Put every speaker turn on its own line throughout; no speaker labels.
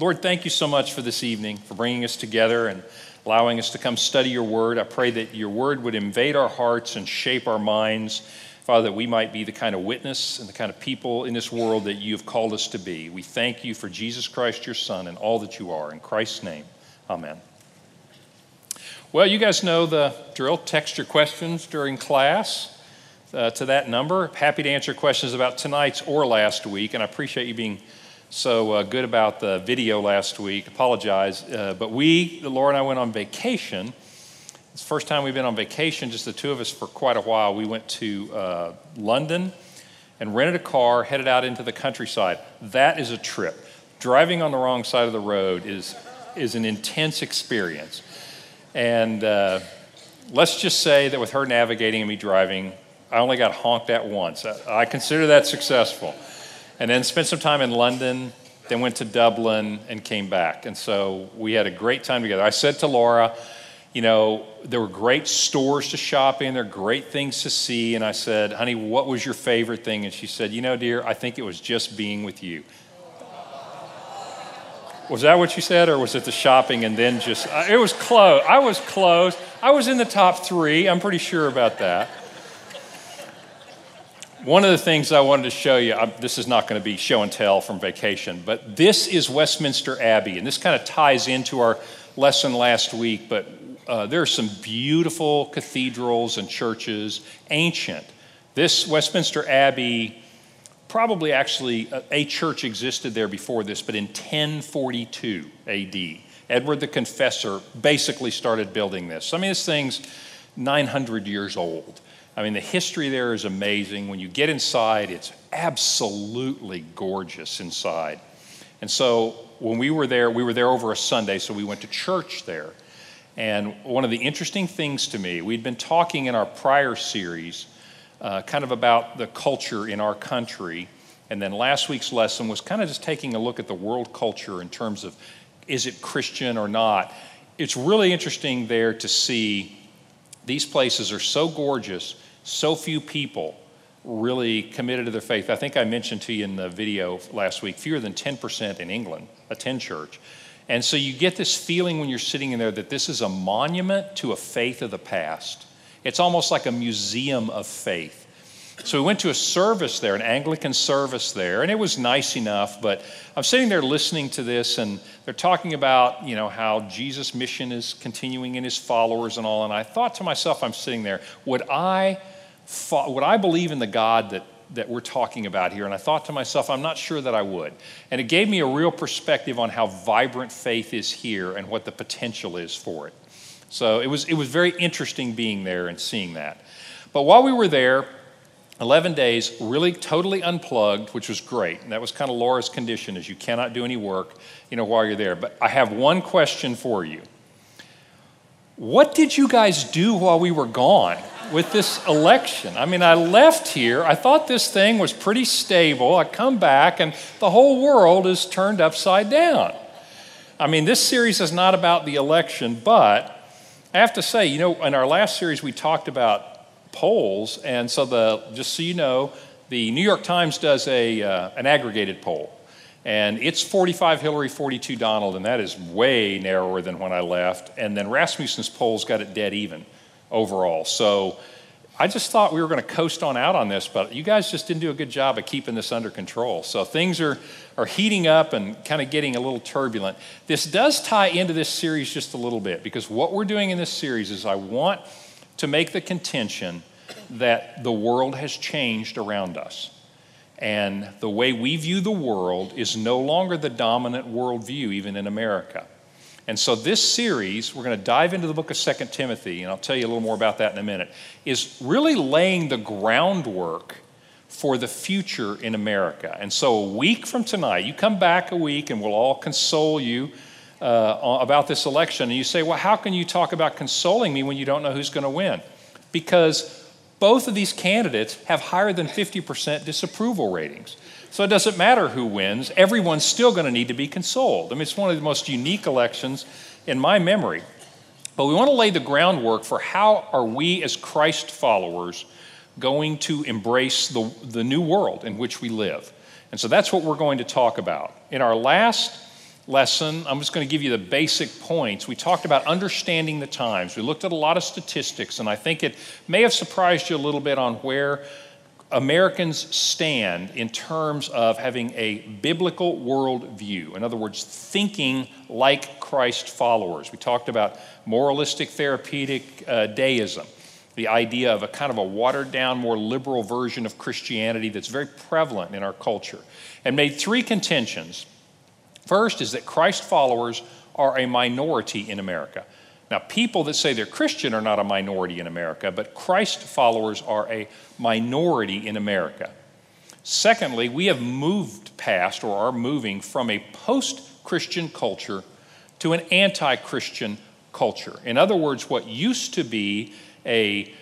Lord, thank you so much for this evening, for bringing us together and allowing us to come study your word. I pray that your word would invade our hearts and shape our minds. Father, that we might be the kind of witness and the kind of people in this world that you have called us to be. We thank you for Jesus Christ, your Son, and all that you are. In Christ's name, amen. Well, you guys know the drill. Text your questions during class uh, to that number. Happy to answer questions about tonight's or last week, and I appreciate you being so uh, good about the video last week. Apologize. Uh, but we, Laura and I, went on vacation. It's the first time we've been on vacation, just the two of us, for quite a while. We went to uh, London and rented a car, headed out into the countryside. That is a trip. Driving on the wrong side of the road is, is an intense experience. And uh, let's just say that with her navigating and me driving, I only got honked at once. I, I consider that successful and then spent some time in London, then went to Dublin and came back. And so we had a great time together. I said to Laura, you know, there were great stores to shop in, there were great things to see. And I said, honey, what was your favorite thing? And she said, you know, dear, I think it was just being with you. Was that what you said, or was it the shopping and then just? Uh, it was close. I was close. I was in the top three. I'm pretty sure about that. One of the things I wanted to show you, I, this is not going to be show and tell from vacation, but this is Westminster Abbey, and this kind of ties into our lesson last week. But uh, there are some beautiful cathedrals and churches, ancient. This Westminster Abbey, probably actually a, a church existed there before this, but in 1042 AD, Edward the Confessor basically started building this. I mean, this thing's 900 years old. I mean, the history there is amazing. When you get inside, it's absolutely gorgeous inside. And so when we were there, we were there over a Sunday, so we went to church there. And one of the interesting things to me, we'd been talking in our prior series uh, kind of about the culture in our country. And then last week's lesson was kind of just taking a look at the world culture in terms of is it Christian or not. It's really interesting there to see these places are so gorgeous, so few people really committed to their faith. I think I mentioned to you in the video last week fewer than 10% in England attend church. And so you get this feeling when you're sitting in there that this is a monument to a faith of the past. It's almost like a museum of faith. So we went to a service there, an Anglican service there, and it was nice enough, but I'm sitting there listening to this, and they're talking about, you know, how Jesus' mission is continuing in his followers and all, and I thought to myself, I'm sitting there, would I, would I believe in the God that, that we're talking about here? And I thought to myself, I'm not sure that I would. And it gave me a real perspective on how vibrant faith is here and what the potential is for it. So it was, it was very interesting being there and seeing that. But while we were there, 11 days, really totally unplugged, which was great. And that was kind of Laura's condition, is you cannot do any work, you know, while you're there. But I have one question for you. What did you guys do while we were gone with this election? I mean, I left here. I thought this thing was pretty stable. I come back, and the whole world is turned upside down. I mean, this series is not about the election, but I have to say, you know, in our last series, we talked about polls. And so, the, just so you know, the New York Times does a, uh, an aggregated poll. And it's 45 Hillary, 42 Donald, and that is way narrower than when I left. And then Rasmussen's polls got it dead even overall. So I just thought we were going to coast on out on this, but you guys just didn't do a good job of keeping this under control. So things are, are heating up and kind of getting a little turbulent. This does tie into this series just a little bit because what we're doing in this series is I want to make the contention that the world has changed around us. And the way we view the world is no longer the dominant worldview, even in America. And so, this series, we're going to dive into the book of Second Timothy, and I'll tell you a little more about that in a minute, is really laying the groundwork for the future in America. And so, a week from tonight, you come back a week and we'll all console you uh, about this election. And you say, Well, how can you talk about consoling me when you don't know who's going to win? Because both of these candidates have higher than 50% disapproval ratings. So it doesn't matter who wins, everyone's still going to need to be consoled. I mean, it's one of the most unique elections in my memory. But we want to lay the groundwork for how are we as Christ followers going to embrace the, the new world in which we live. And so that's what we're going to talk about. In our last lesson, I'm just going to give you the basic points. We talked about understanding the times. We looked at a lot of statistics, and I think it may have surprised you a little bit on where Americans stand in terms of having a biblical worldview. In other words, thinking like Christ followers. We talked about moralistic therapeutic uh, deism, the idea of a kind of a watered down, more liberal version of Christianity that's very prevalent in our culture, and made three contentions First is that Christ followers are a minority in America. Now, people that say they're Christian are not a minority in America, but Christ followers are a minority in America. Secondly, we have moved past or are moving from a post Christian culture to an anti Christian culture. In other words, what used to be a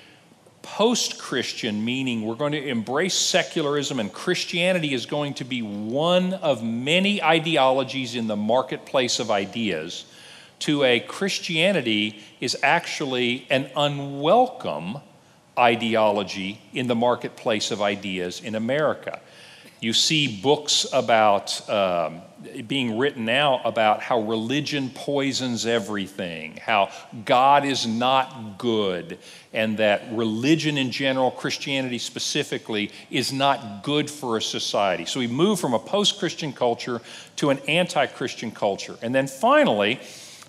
post Christian, meaning we're going to embrace secularism and Christianity is going to be one of many ideologies in the marketplace of ideas, to a Christianity is actually an unwelcome ideology in the marketplace of ideas in America. You see books about um, being written now about how religion poisons everything, how God is not good, and that religion in general, Christianity specifically, is not good for a society. So we move from a post Christian culture to an anti Christian culture. And then finally,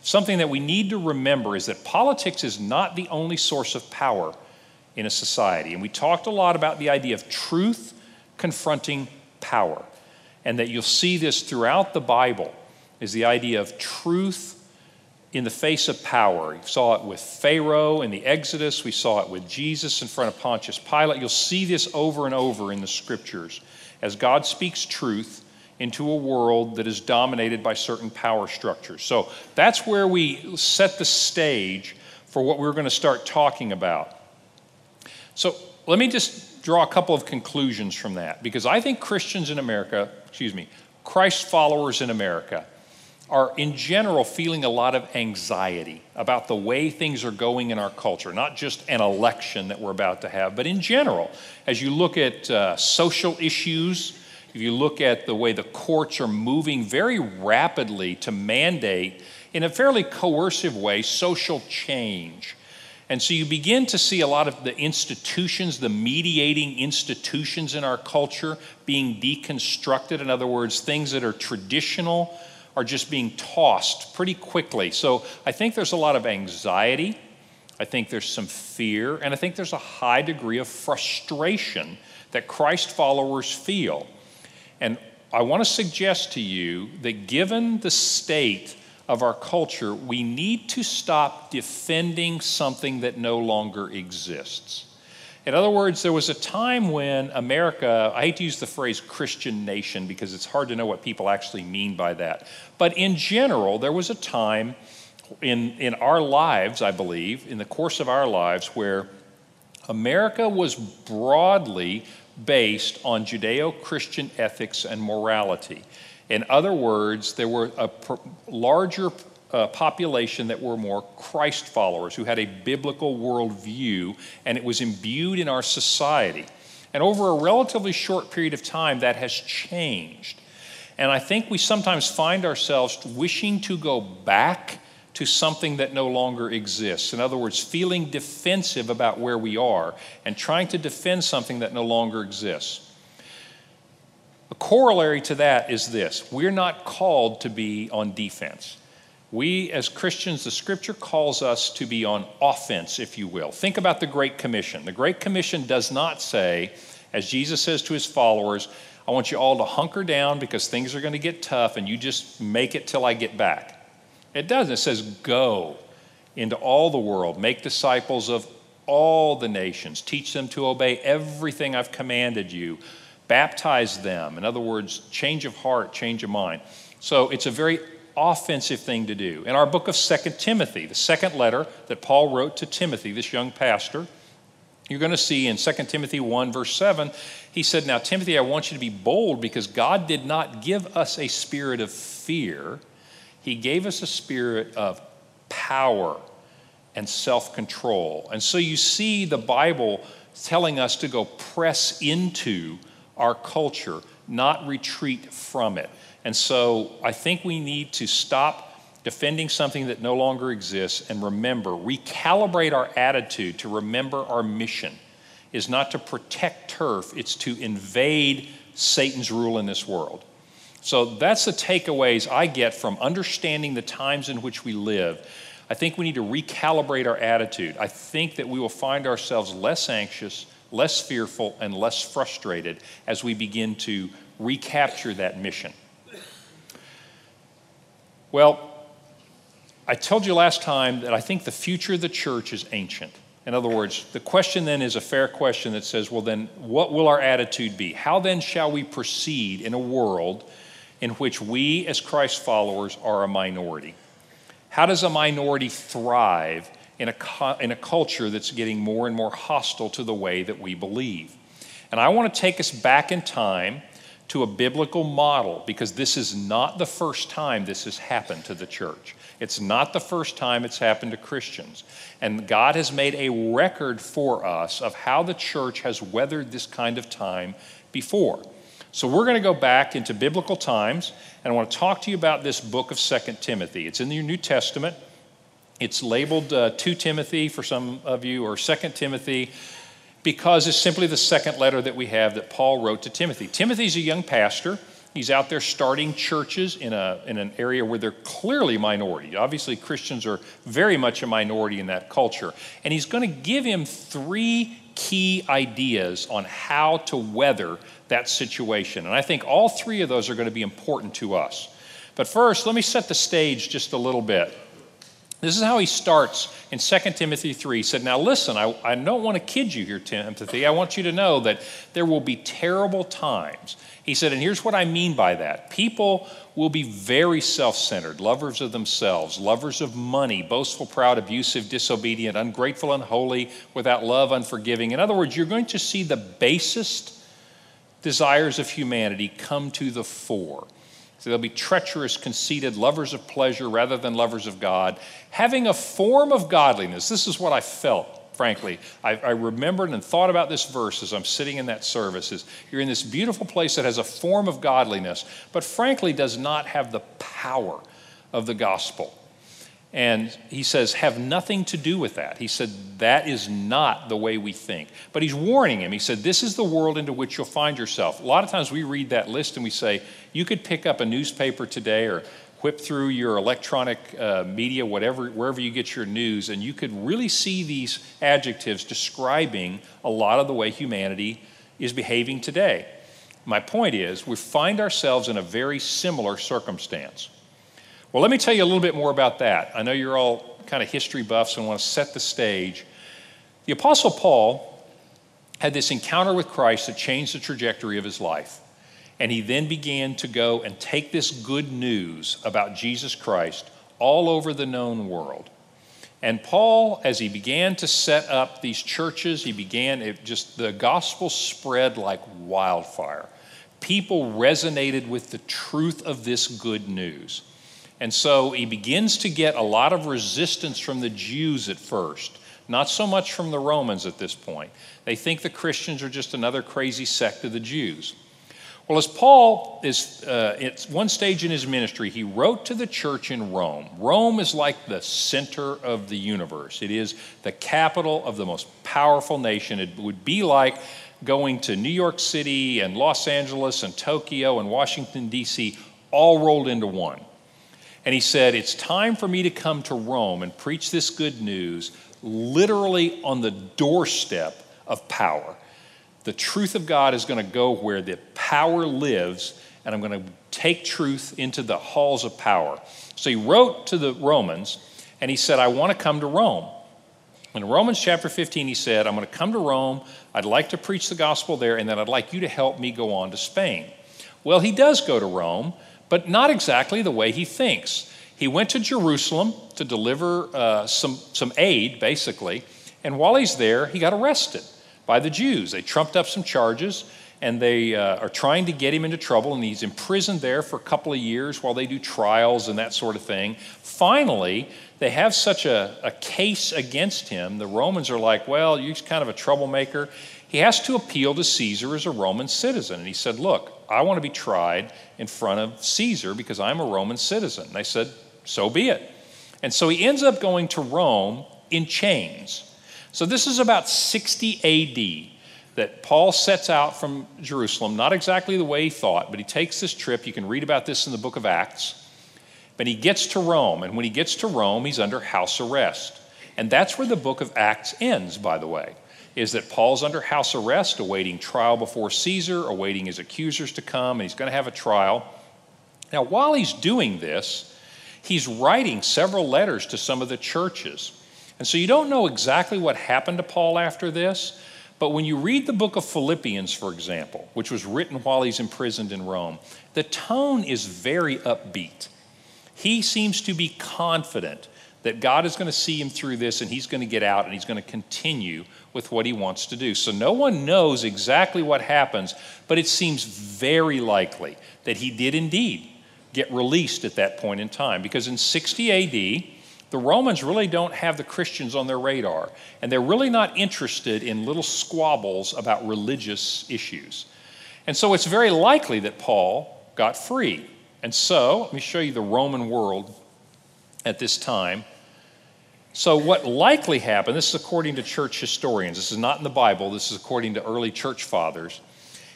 something that we need to remember is that politics is not the only source of power in a society. And we talked a lot about the idea of truth confronting power. And that you'll see this throughout the Bible is the idea of truth in the face of power. You saw it with Pharaoh in the Exodus, we saw it with Jesus in front of Pontius Pilate. You'll see this over and over in the scriptures as God speaks truth into a world that is dominated by certain power structures. So that's where we set the stage for what we're going to start talking about. So let me just draw a couple of conclusions from that because I think Christians in America, excuse me, Christ followers in America are in general feeling a lot of anxiety about the way things are going in our culture, not just an election that we're about to have, but in general. As you look at uh, social issues, if you look at the way the courts are moving very rapidly to mandate, in a fairly coercive way, social change. And so you begin to see a lot of the institutions, the mediating institutions in our culture being deconstructed. In other words, things that are traditional are just being tossed pretty quickly. So I think there's a lot of anxiety. I think there's some fear. And I think there's a high degree of frustration that Christ followers feel. And I want to suggest to you that given the state of our culture, we need to stop defending something that no longer exists. In other words, there was a time when America, I hate to use the phrase Christian nation because it's hard to know what people actually mean by that. But in general, there was a time in, in our lives, I believe, in the course of our lives, where America was broadly based on Judeo Christian ethics and morality. In other words, there were a larger uh, population that were more Christ followers, who had a biblical worldview, and it was imbued in our society. And over a relatively short period of time, that has changed. And I think we sometimes find ourselves wishing to go back to something that no longer exists. In other words, feeling defensive about where we are and trying to defend something that no longer exists. A corollary to that is this we're not called to be on defense. We, as Christians, the scripture calls us to be on offense, if you will. Think about the Great Commission. The Great Commission does not say, as Jesus says to his followers, I want you all to hunker down because things are going to get tough and you just make it till I get back. It doesn't. It says, go into all the world, make disciples of all the nations, teach them to obey everything I've commanded you baptize them. In other words, change of heart, change of mind. So it's a very offensive thing to do. In our book of Second Timothy, the second letter that Paul wrote to Timothy, this young pastor, you're going to see in 2 Timothy 1, verse 7, he said, Now, Timothy, I want you to be bold because God did not give us a spirit of fear, He gave us a spirit of power and self control. And so you see the Bible telling us to go press into our culture, not retreat from it. And so I think we need to stop defending something that no longer exists and remember, recalibrate our attitude to remember our mission is not to protect turf, it's to invade Satan's rule in this world. So that's the takeaways I get from understanding the times in which we live. I think we need to recalibrate our attitude. I think that we will find ourselves less anxious, less fearful, and less frustrated as we begin to recapture that mission. Well, I told you last time that I think the future of the church is ancient. In other words, the question then is a fair question that says, well, then what will our attitude be? How then shall we proceed in a world in which we, as Christ followers, are a minority? How does a minority thrive in a, in a culture that's getting more and more hostile to the way that we believe? And I want to take us back in time to a biblical model because this is not the first time this has happened to the church. It's not the first time it's happened to Christians. And God has made a record for us of how the church has weathered this kind of time before. So we're going to go back into biblical times, and I want to talk to you about this book of Second Timothy. It's in your New Testament. It's labeled uh, 2 Timothy for some of you, or 2 Timothy, because it's simply the second letter that we have that Paul wrote to Timothy. Timothy's a young pastor. He's out there starting churches in, a, in an area where they're clearly minority. Obviously, Christians are very much a minority in that culture. And he's going to give him three key ideas on how to weather that situation. And I think all three of those are going to be important to us. But first, let me set the stage just a little bit. This is how he starts in 2 Timothy 3. He said, Now listen, I, I don't want to kid you here, Timothy. I want you to know that there will be terrible times. He said, and here's what I mean by that people will be very self centered, lovers of themselves, lovers of money, boastful, proud, abusive, disobedient, ungrateful, unholy, without love, unforgiving. In other words, you're going to see the basest desires of humanity come to the fore. So they'll be treacherous, conceited, lovers of pleasure rather than lovers of God, having a form of godliness. This is what I felt, frankly. I, I remembered and thought about this verse as I'm sitting in that service. Is you're in this beautiful place that has a form of godliness, but frankly does not have the power of the gospel. And he says, have nothing to do with that. He said, that is not the way we think. But he's warning him. He said, this is the world into which you'll find yourself. A lot of times we read that list and we say, you could pick up a newspaper today or whip through your electronic uh, media, whatever, wherever you get your news, and you could really see these adjectives describing a lot of the way humanity is behaving today. My point is, we find ourselves in a very similar circumstance. Well, let me tell you a little bit more about that. I know you're all kind of history buffs and want to set the stage. The Apostle Paul had this encounter with Christ that changed the trajectory of his life. And he then began to go and take this good news about Jesus Christ all over the known world. And Paul, as he began to set up these churches, he began, it just, the gospel spread like wildfire. People resonated with the truth of this good news. And so he begins to get a lot of resistance from the Jews at first, not so much from the Romans at this point. They think the Christians are just another crazy sect of the Jews. Well, as Paul is uh, at one stage in his ministry, he wrote to the church in Rome. Rome is like the center of the universe, it is the capital of the most powerful nation. It would be like going to New York City and Los Angeles and Tokyo and Washington, D.C., all rolled into one. And he said, It's time for me to come to Rome and preach this good news literally on the doorstep of power. The truth of God is going to go where the power lives, and I'm going to take truth into the halls of power. So he wrote to the Romans, and he said, I want to come to Rome. In Romans chapter 15, he said, I'm going to come to Rome. I'd like to preach the gospel there, and then I'd like you to help me go on to Spain. Well, he does go to Rome, but not exactly the way he thinks. He went to Jerusalem to deliver uh, some, some aid, basically, and while he's there, he got arrested by the Jews. They trumped up some charges and they uh, are trying to get him into trouble, and he's imprisoned there for a couple of years while they do trials and that sort of thing. Finally, they have such a, a case against him. The Romans are like, well, you're kind of a troublemaker. he has to appeal to Caesar as a Roman citizen. And he said, Look, I want to be tried in front of Caesar because I'm a Roman citizen. They said, So be it. And so he ends up going to Rome in chains. So this is about 60 AD that Paul sets out from Jerusalem, not exactly the way he thought, but he takes this trip. You can read about this in the book of Acts. But he gets to Rome, and when he gets to Rome, he's under house arrest. And that's where the book of Acts ends, by the way, is that Paul's under house arrest, awaiting trial before Caesar, awaiting his accusers to come, and he's going to have a trial. Now, while he's doing this, he's writing several letters to some of the churches. And so you don't know exactly what happened to Paul after this, but when you read the book of Philippians, for example, which was written while he's imprisoned in Rome, the tone is very upbeat. He seems to be confident that God is going to see him through this and he's going to get out and he's going to continue with what he wants to do. So no one knows exactly what happens, but it seems very likely that he did indeed get released at that point in time because in 60 AD, the Romans really don't have the Christians on their radar, and they're really not interested in little squabbles about religious issues. And so it's very likely that Paul got free. And so, let me show you the Roman world at this time. So, what likely happened, this is according to church historians, this is not in the Bible, this is according to early church fathers.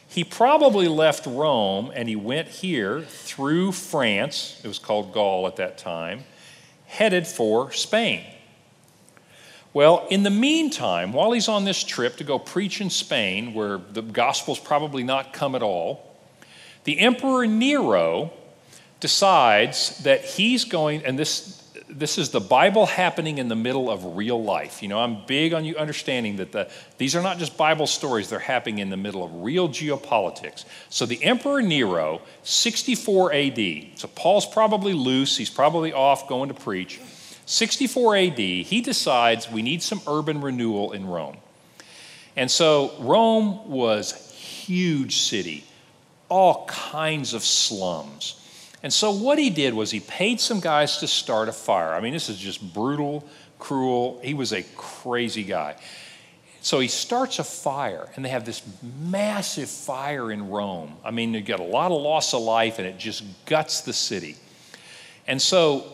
He probably left Rome and he went here through France, it was called Gaul at that time, headed for Spain. Well, in the meantime, while he's on this trip to go preach in Spain, where the gospel's probably not come at all, the Emperor Nero decides that he's going, and this this is the Bible happening in the middle of real life. You know, I'm big on you understanding that the, these are not just Bible stories, they're happening in the middle of real geopolitics. So the Emperor Nero, 64 AD, so Paul's probably loose, he's probably off going to preach. 64 AD, he decides we need some urban renewal in Rome. And so Rome was huge city, all kinds of slums. And so what he did was he paid some guys to start a fire. I mean, this is just brutal, cruel. He was a crazy guy. So he starts a fire, and they have this massive fire in Rome. I mean, you get a lot of loss of life, and it just guts the city. And so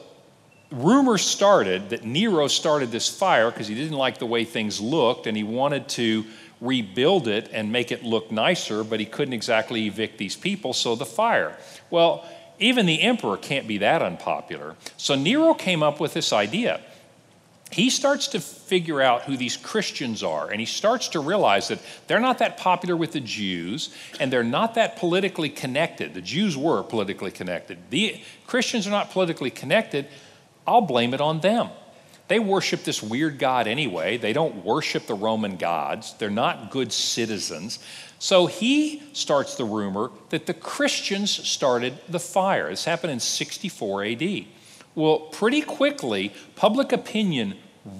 rumors started that Nero started this fire because he didn't like the way things looked, and he wanted to rebuild it and make it look nicer, but he couldn't exactly evict these people, so the fire. Well, even the emperor can't be that unpopular. So Nero came up with this idea. He starts to figure out who these Christians are, and he starts to realize that they're not that popular with the Jews, and they're not that politically connected. The Jews were politically connected. The Christians are not politically connected. I'll blame it on them. They worship this weird God anyway. They don't worship the Roman gods. They're not good citizens. So he starts the rumor that the Christians started the fire. This happened in 64 AD. Well, pretty quickly, public opinion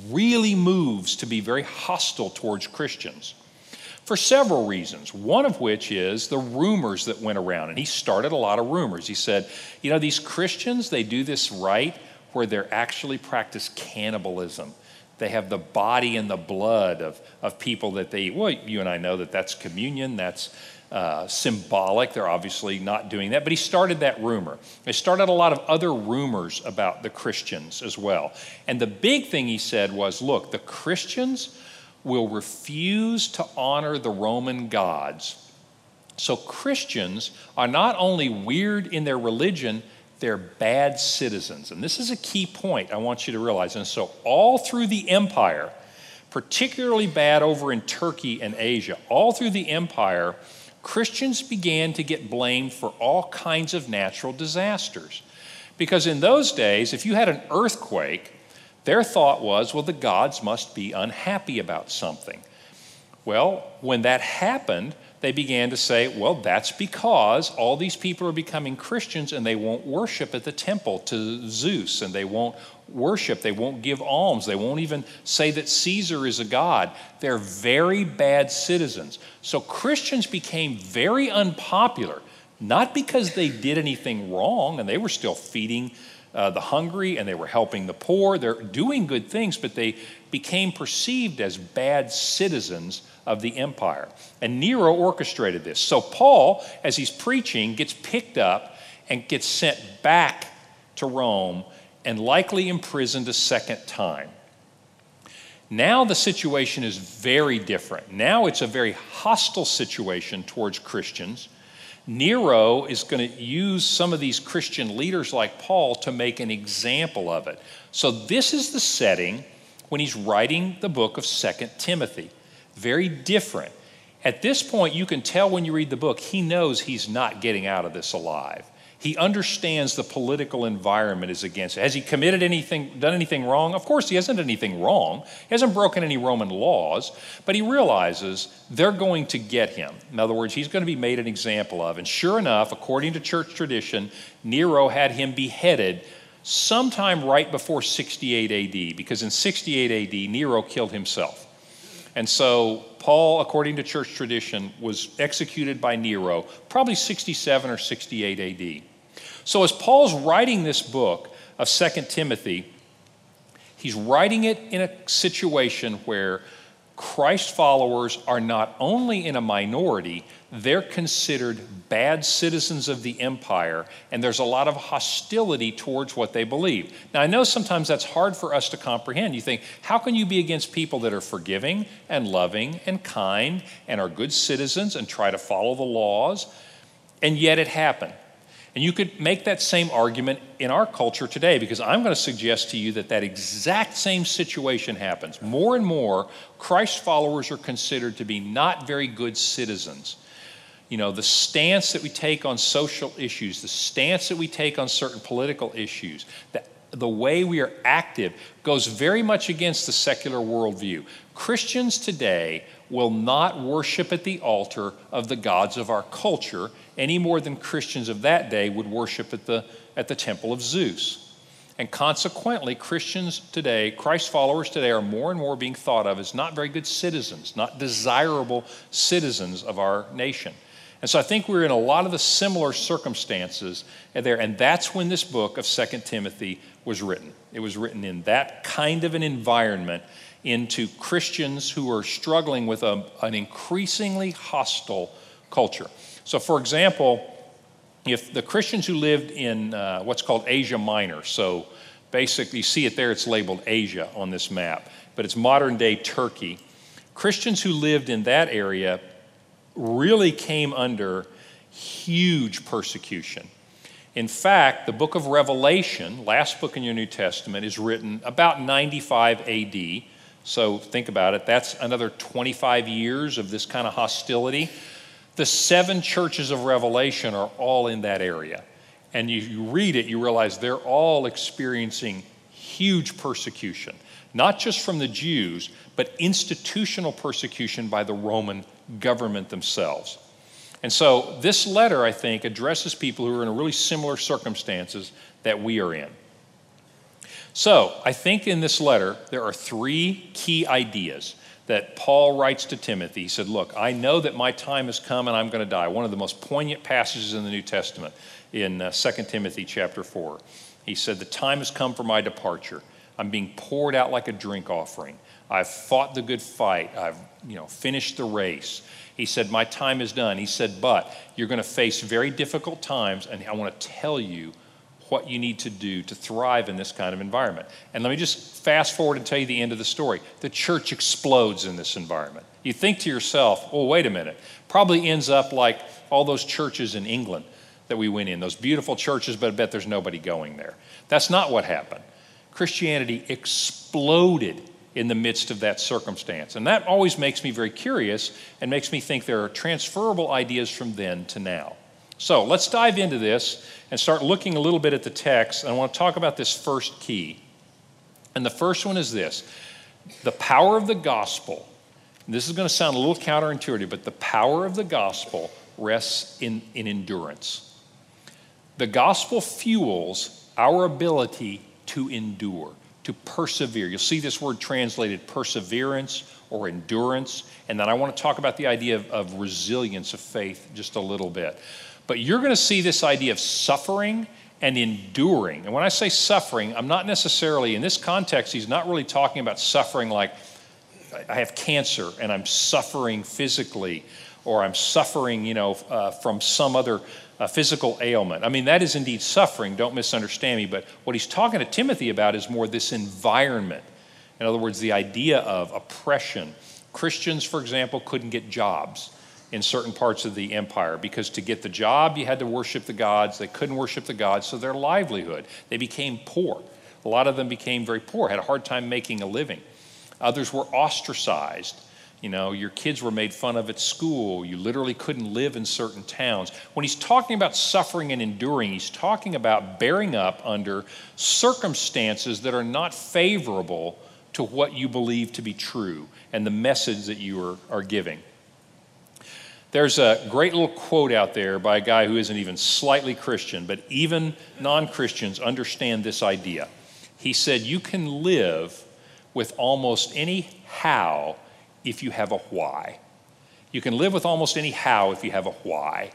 really moves to be very hostile towards Christians for several reasons. One of which is the rumors that went around. And he started a lot of rumors. He said, you know, these Christians, they do this right where they're actually practice cannibalism. They have the body and the blood of, of people that they. Well, you and I know that that's communion, that's uh, symbolic. They're obviously not doing that. But he started that rumor. He started a lot of other rumors about the Christians as well. And the big thing he said was look, the Christians will refuse to honor the Roman gods. So Christians are not only weird in their religion, they're bad citizens. And this is a key point I want you to realize. And so, all through the empire, particularly bad over in Turkey and Asia, all through the empire, Christians began to get blamed for all kinds of natural disasters. Because in those days, if you had an earthquake, their thought was, well, the gods must be unhappy about something. Well, when that happened, they began to say, well, that's because all these people are becoming Christians and they won't worship at the temple to Zeus and they won't worship, they won't give alms, they won't even say that Caesar is a god. They're very bad citizens. So Christians became very unpopular not because they did anything wrong and they were still feeding uh, the hungry and they were helping the poor. They're doing good things, but they became perceived as bad citizens of the empire. And Nero orchestrated this. So Paul, as he's preaching, gets picked up and gets sent back to Rome and likely imprisoned a second time. Now the situation is very different. Now it's a very hostile situation towards Christians. Nero is going to use some of these Christian leaders like Paul to make an example of it. So this is the setting when he's writing the book of Second Timothy. Very different. At this point, you can tell when you read the book, he knows he's not getting out of this alive. He understands the political environment is against it. Has he committed anything, done anything wrong? Of course, he hasn't done anything wrong. He hasn't broken any Roman laws, but he realizes they're going to get him. In other words, he's going to be made an example of. And sure enough, according to church tradition, Nero had him beheaded sometime right before 68 AD, because in 68 AD, Nero killed himself. And so Paul, according to church tradition, was executed by Nero, probably 67 or 68 AD. So as Paul's writing this book of Second Timothy, he's writing it in a situation where Christ followers are not only in a minority, they're considered bad citizens of the empire, and there's a lot of hostility towards what they believe. Now, I know sometimes that's hard for us to comprehend. You think, how can you be against people that are forgiving and loving and kind and are good citizens and try to follow the laws? And yet it happened. And you could make that same argument in our culture today because I'm going to suggest to you that that exact same situation happens. More and more, Christ followers are considered to be not very good citizens. You know, the stance that we take on social issues, the stance that we take on certain political issues, the, the way we are active goes very much against the secular worldview. Christians today will not worship at the altar of the gods of our culture any more than Christians of that day would worship at the, at the temple of Zeus. And consequently, Christians today, Christ followers today, are more and more being thought of as not very good citizens, not desirable citizens of our nation. And so I think we're in a lot of the similar circumstances there. And that's when this book of Second Timothy was written. It was written in that kind of an environment into Christians who are struggling with a, an increasingly hostile culture. So, for example, if the Christians who lived in uh, what's called Asia Minor, so basically you see it there, it's labeled Asia on this map, but it's modern day Turkey. Christians who lived in that area really came under huge persecution. In fact, the book of Revelation, last book in your New Testament, is written about 95 AD. So think about it. That's another 25 years of this kind of hostility. The seven churches of Revelation are all in that area. And you, you read it, you realize they're all experiencing huge persecution, not just from the Jews, but institutional persecution by the Roman government themselves. And so this letter, I think, addresses people who are in really similar circumstances that we are in. So I think in this letter, there are three key ideas that Paul writes to Timothy. He said, Look, I know that my time has come and I'm going to die. One of the most poignant passages in the New Testament in uh, 2 Timothy chapter 4. He said, The time has come for my departure. I'm being poured out like a drink offering. I've fought the good fight. I've you know, finished the race. He said, My time is done. He said, But you're going to face very difficult times, and I want to tell you what you need to do to thrive in this kind of environment. And let me just fast forward and tell you the end of the story. The church explodes in this environment. You think to yourself, oh, wait a minute. Probably ends up like all those churches in England that we went in, those beautiful churches, but I bet there's nobody going there. That's not what happened. Christianity exploded in the midst of that circumstance. And that always makes me very curious and makes me think there are transferable ideas from then to now. So let's dive into this and start looking a little bit at the text. I want to talk about this first key. And the first one is this the power of the gospel. This is going to sound a little counterintuitive, but the power of the gospel rests in, in endurance. The gospel fuels our ability to endure, to persevere. You'll see this word translated perseverance or endurance. And then I want to talk about the idea of, of resilience of faith just a little bit. But you're going to see this idea of suffering and enduring. And when I say suffering, I'm not necessarily, in this context, he's not really talking about suffering like I have cancer and I'm suffering physically or I'm suffering, you know, uh, from some other uh, physical ailment. I mean, that is indeed suffering, don't misunderstand me, but what he's talking to Timothy about is more this environment. In other words, the idea of oppression. Christians, for example, couldn't get jobs in certain parts of the empire because to get the job, you had to worship the gods. They couldn't worship the gods, so their livelihood, they became poor. A lot of them became very poor, had a hard time making a living. Others were ostracized. You know, your kids were made fun of at school. You literally couldn't live in certain towns. When he's talking about suffering and enduring, he's talking about bearing up under circumstances that are not favorable to what you believe to be true and the message that you are, are giving. There's a great little quote out there by a guy who isn't even slightly Christian, but even non Christians understand this idea. He said, You can live with almost any how if you have a why. You can live with almost any how if you have a why.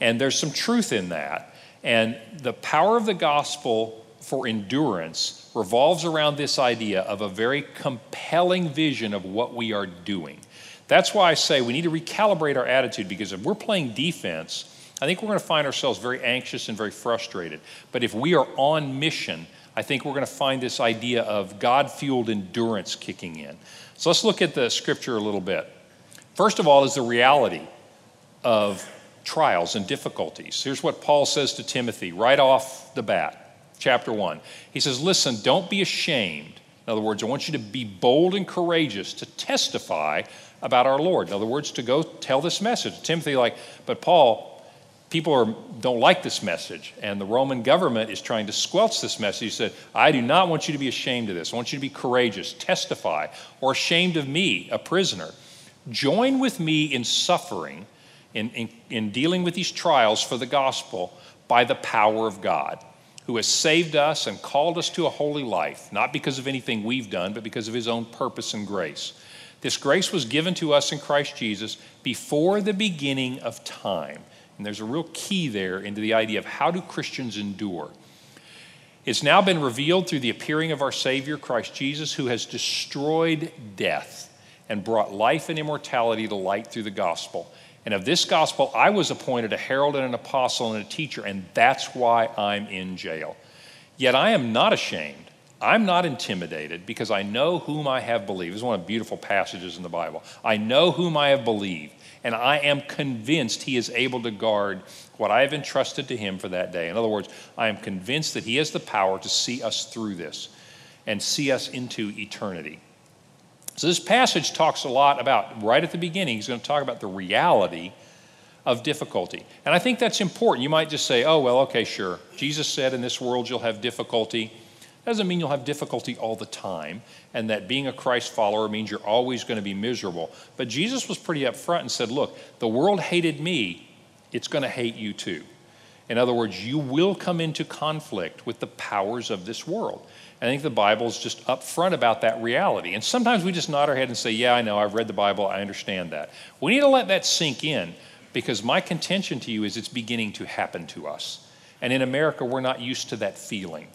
And there's some truth in that. And the power of the gospel for endurance revolves around this idea of a very compelling vision of what we are doing. That's why I say we need to recalibrate our attitude because if we're playing defense, I think we're going to find ourselves very anxious and very frustrated. But if we are on mission, I think we're going to find this idea of God fueled endurance kicking in. So let's look at the scripture a little bit. First of all, is the reality of trials and difficulties. Here's what Paul says to Timothy right off the bat, chapter 1. He says, Listen, don't be ashamed. In other words, I want you to be bold and courageous to testify about our Lord. In other words, to go tell this message. Timothy, like, but Paul, people are, don't like this message, and the Roman government is trying to squelch this message. He said, I do not want you to be ashamed of this. I want you to be courageous, testify, or ashamed of me, a prisoner. Join with me in suffering, in, in, in dealing with these trials for the gospel by the power of God who has saved us and called us to a holy life, not because of anything we've done, but because of his own purpose and grace. This grace was given to us in Christ Jesus before the beginning of time. And there's a real key there into the idea of how do Christians endure. It's now been revealed through the appearing of our Savior, Christ Jesus, who has destroyed death and brought life and immortality to light through the gospel. And of this gospel, I was appointed a herald and an apostle and a teacher, and that's why I'm in jail. Yet I am not ashamed I'm not intimidated because I know whom I have believed. This is one of the beautiful passages in the Bible. I know whom I have believed, and I am convinced he is able to guard what I have entrusted to him for that day. In other words, I am convinced that he has the power to see us through this and see us into eternity. So, this passage talks a lot about, right at the beginning, he's going to talk about the reality of difficulty. And I think that's important. You might just say, oh, well, okay, sure. Jesus said, in this world you'll have difficulty. Doesn't mean you'll have difficulty all the time, and that being a Christ follower means you're always going to be miserable. But Jesus was pretty upfront and said, Look, the world hated me, it's going to hate you too. In other words, you will come into conflict with the powers of this world. I think the Bible is just upfront about that reality. And sometimes we just nod our head and say, Yeah, I know, I've read the Bible, I understand that. We need to let that sink in because my contention to you is it's beginning to happen to us. And in America, we're not used to that feeling.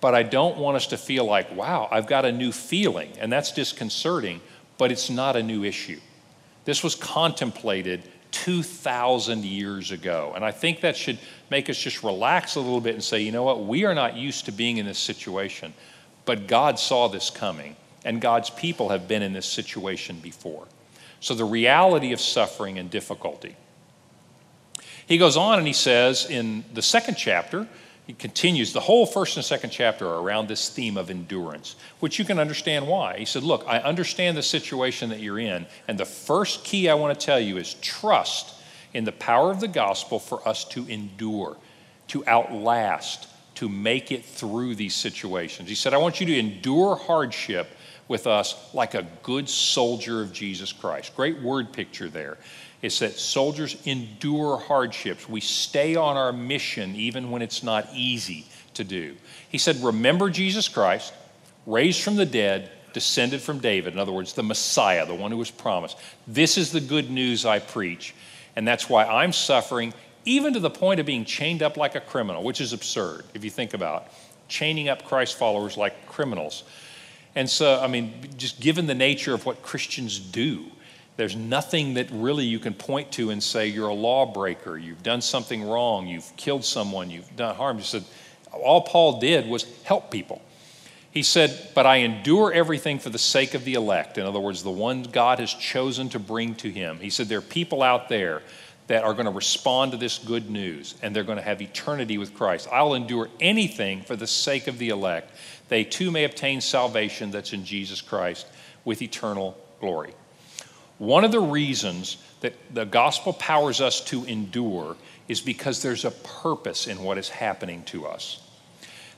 But I don't want us to feel like, wow, I've got a new feeling, and that's disconcerting, but it's not a new issue. This was contemplated 2,000 years ago. And I think that should make us just relax a little bit and say, you know what, we are not used to being in this situation, but God saw this coming, and God's people have been in this situation before. So the reality of suffering and difficulty. He goes on and he says in the second chapter, he continues, the whole first and second chapter are around this theme of endurance, which you can understand why. He said, Look, I understand the situation that you're in, and the first key I want to tell you is trust in the power of the gospel for us to endure, to outlast, to make it through these situations. He said, I want you to endure hardship with us like a good soldier of Jesus Christ. Great word picture there is that soldiers endure hardships. We stay on our mission even when it's not easy to do. He said, Remember Jesus Christ, raised from the dead, descended from David. In other words, the Messiah, the one who was promised. This is the good news I preach. And that's why I'm suffering even to the point of being chained up like a criminal, which is absurd if you think about chaining up Christ followers like criminals. And so, I mean, just given the nature of what Christians do, there's nothing that really you can point to and say you're a lawbreaker, you've done something wrong, you've killed someone, you've done harm. He said, all Paul did was help people. He said, But I endure everything for the sake of the elect. In other words, the ones God has chosen to bring to him. He said, There are people out there that are going to respond to this good news and they're going to have eternity with Christ. I'll endure anything for the sake of the elect. They too may obtain salvation that's in Jesus Christ with eternal glory. One of the reasons that the gospel powers us to endure is because there's a purpose in what is happening to us.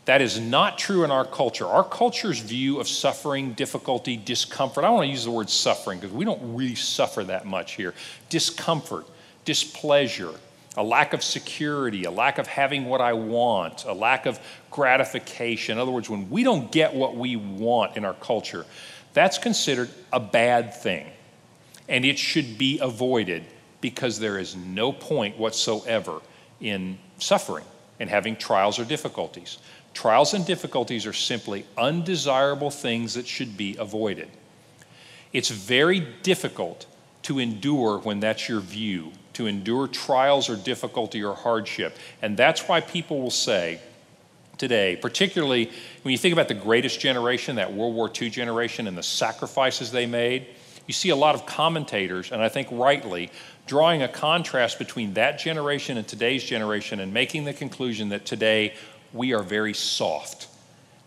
That is not true in our culture. Our culture's view of suffering, difficulty, discomfort, I don't want to use the word suffering because we don't really suffer that much here. Discomfort, displeasure, a lack of security, a lack of having what I want, a lack of gratification. In other words, when we don't get what we want in our culture, that's considered a bad thing. And it should be avoided because there is no point whatsoever in suffering and having trials or difficulties. Trials and difficulties are simply undesirable things that should be avoided. It's very difficult to endure when that's your view, to endure trials or difficulty or hardship. And that's why people will say today, particularly when you think about the greatest generation, that World War II generation, and the sacrifices they made, you see a lot of commentators, and I think rightly, drawing a contrast between that generation and today's generation and making the conclusion that today we are very soft.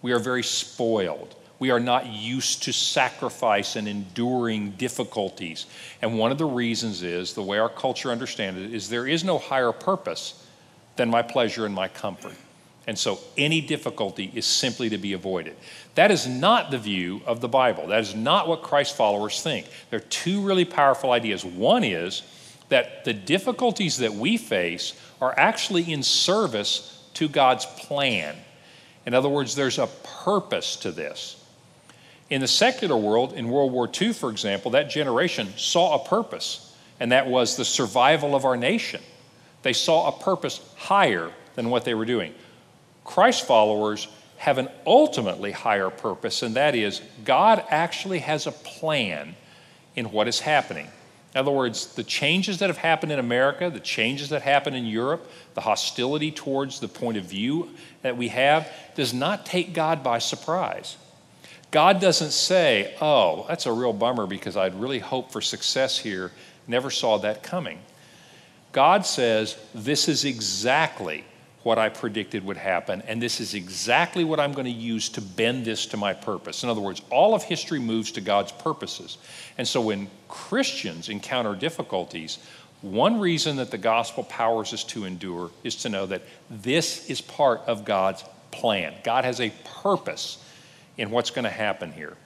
We are very spoiled. We are not used to sacrifice and enduring difficulties. And one of the reasons is the way our culture understands it is there is no higher purpose than my pleasure and my comfort. And so any difficulty is simply to be avoided. That is not the view of the Bible. That is not what Christ followers think. There are two really powerful ideas. One is that the difficulties that we face are actually in service to God's plan. In other words, there's a purpose to this. In the secular world, in World War II, for example, that generation saw a purpose, and that was the survival of our nation. They saw a purpose higher than what they were doing. Christ followers have an ultimately higher purpose, and that is God actually has a plan in what is happening. In other words, the changes that have happened in America, the changes that happen in Europe, the hostility towards the point of view that we have, does not take God by surprise. God doesn't say, oh, that's a real bummer because I'd really hoped for success here, never saw that coming. God says, this is exactly what I predicted would happen, and this is exactly what I'm going to use to bend this to my purpose. In other words, all of history moves to God's purposes. And so when Christians encounter difficulties, one reason that the gospel powers us to endure is to know that this is part of God's plan. God has a purpose in what's going to happen here.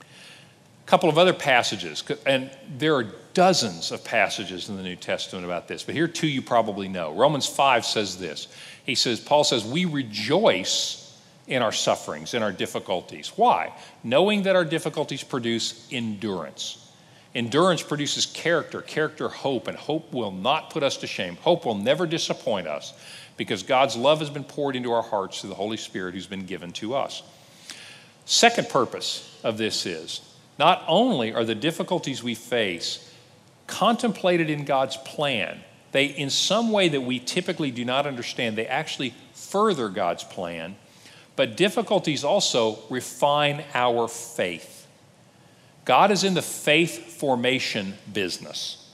A couple of other passages, and there are dozens of passages in the New Testament about this, but here are two you probably know. Romans 5 says this. He says, Paul says, We rejoice in our sufferings, in our difficulties. Why? Knowing that our difficulties produce endurance. Endurance produces character, character, hope, and hope will not put us to shame. Hope will never disappoint us because God's love has been poured into our hearts through the Holy Spirit who's been given to us. Second purpose of this is not only are the difficulties we face contemplated in God's plan. They, in some way that we typically do not understand, they actually further God's plan. But difficulties also refine our faith. God is in the faith formation business,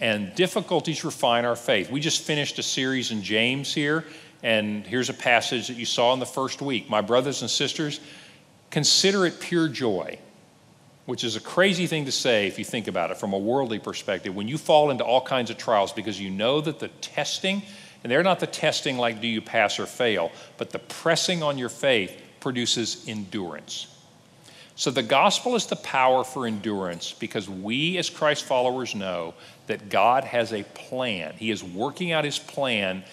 and difficulties refine our faith. We just finished a series in James here, and here's a passage that you saw in the first week. My brothers and sisters, consider it pure joy which is a crazy thing to say if you think about it from a worldly perspective, when you fall into all kinds of trials because you know that the testing, and they're not the testing like do you pass or fail, but the pressing on your faith produces endurance. So the gospel is the power for endurance because we as Christ followers know that God has a plan. He is working out his plan,